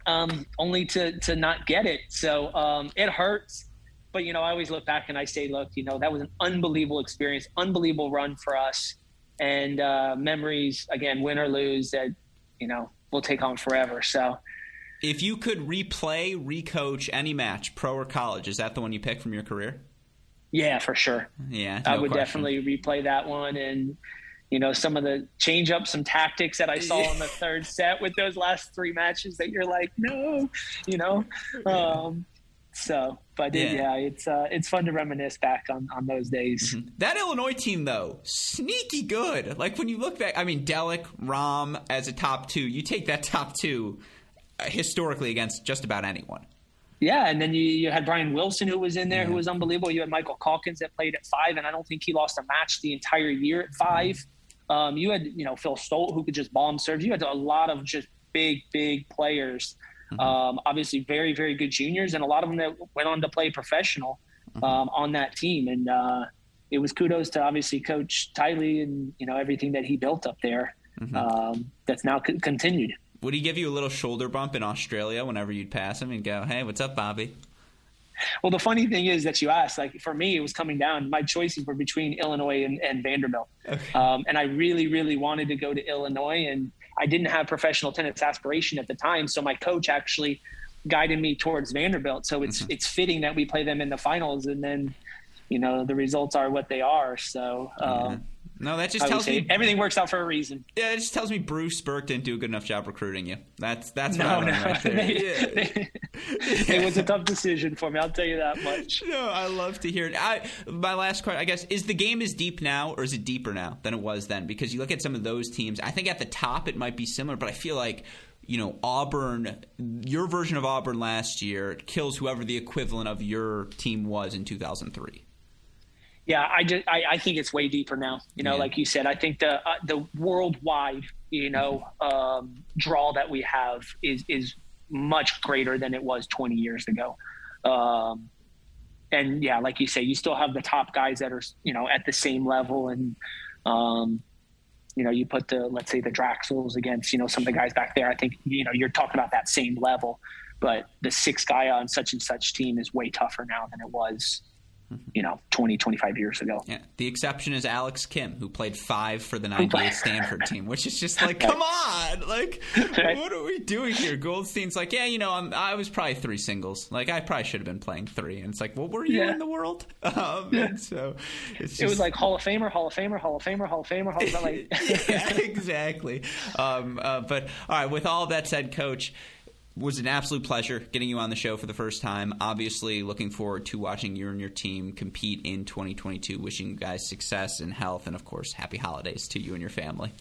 S2: um, only to to not get it. So um, it hurts. But you know, I always look back and I say, look, you know, that was an unbelievable experience, unbelievable run for us, and uh, memories again, win or lose, that you know we'll take on forever. So.
S1: If you could replay, recoach any match, pro or college, is that the one you pick from your career?
S2: Yeah, for sure.
S1: Yeah,
S2: I would
S1: question.
S2: definitely replay that one and you know some of the change up some tactics that I saw in the third set with those last three matches that you're like no you know um, so but it-
S1: Yeah.
S2: yeah. it's uh, it's fun to reminisce back on on those days
S1: That Illinois team, though, sneaky good. Like when you look back, I mean, Delic, Ram as a top two, you take that top two historically against just about anyone.
S2: yeah and then you, you had Brian Wilson who was in there who was unbelievable. You had Michael Calkins that played at five and I don't think he lost a match the entire year at five. Um, you had you know Phil Stolt who could just bomb serve you had a lot of just big big players. Um, obviously very very good juniors and a lot of them that went on to play professional um, on that team. And uh, it was kudos to obviously coach Tiley and you know everything that he built up there um, that's now c- continued
S1: Would he give you a little shoulder bump in Australia whenever you'd pass him and go, "Hey, what's up, Bobby?"
S2: Well, the funny thing is that you asked, like for me, it was coming down. My choices were between Illinois and, and Vanderbilt. Um, and I really, really wanted to go to Illinois and I didn't have professional tennis aspiration at the time. So my coach actually guided me towards Vanderbilt. So it's, it's fitting that we play them in the finals and then, you know, the results are what they are. So, um,
S1: No, that just tells me.
S2: everything works out for a reason.
S1: Yeah, it just tells me Bruce Burke didn't do a good enough job recruiting you. That's that's
S2: No, no,
S1: right [laughs] there.
S2: they-
S1: Yeah.
S2: it was a tough decision for me. I'll tell you that much.
S1: No, I love to hear it. I, my last question, I guess, is the game as deep now, or is it deeper now than it was then? Because you look at some of those teams. I think at the top it might be similar, but I feel like you know Auburn, your version of Auburn last year kills whoever the equivalent of your team was in 2003.
S2: Yeah, I just I, I think it's way deeper now. You know,
S1: Yeah.
S2: like you said, I think the uh, the worldwide you know um, draw that we have is is much greater than it was 20 years ago. Um, and yeah, like you say, you still have the top guys that are you know at the same level, and um, you know you put the let's say the Draxels against you know some of the guys back there. I think you know you're talking about that same level, but the sixth guy on such and such team is way tougher now than it was you know 20 25 years ago
S1: Yeah, the exception is Alex Kim, who played five for the [laughs] '98 Stanford team, which is just like, come on, like, [laughs] what are we doing here? Goldstein's like, yeah, you know, I'm, I was probably three singles. Like, I probably should have been playing three, and it's like, well, were you
S2: Yeah.
S1: in the world? [laughs] Um, and so it's just,
S2: it was like Hall of Famer, Hall of Famer, Hall of Famer, Hall of Famer, Hall of Famer. Like,
S1: yeah, exactly. Um, uh, but all right, with all that said, Coach, was an absolute pleasure getting you on the show for the first time. Obviously, looking forward to watching you and your team compete in 2022. Wishing you guys success and health, and of course, happy holidays to you and your family.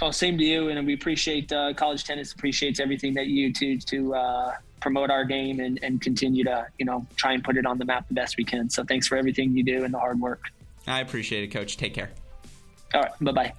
S2: oh, same to you, and we appreciate uh, college tennis. Appreciates everything that you do to uh, promote our game and, and continue to you know try and put it on the map the best we can. So thanks for everything you do and the hard work.
S1: I appreciate it, Coach. Take care.
S2: All right, bye bye.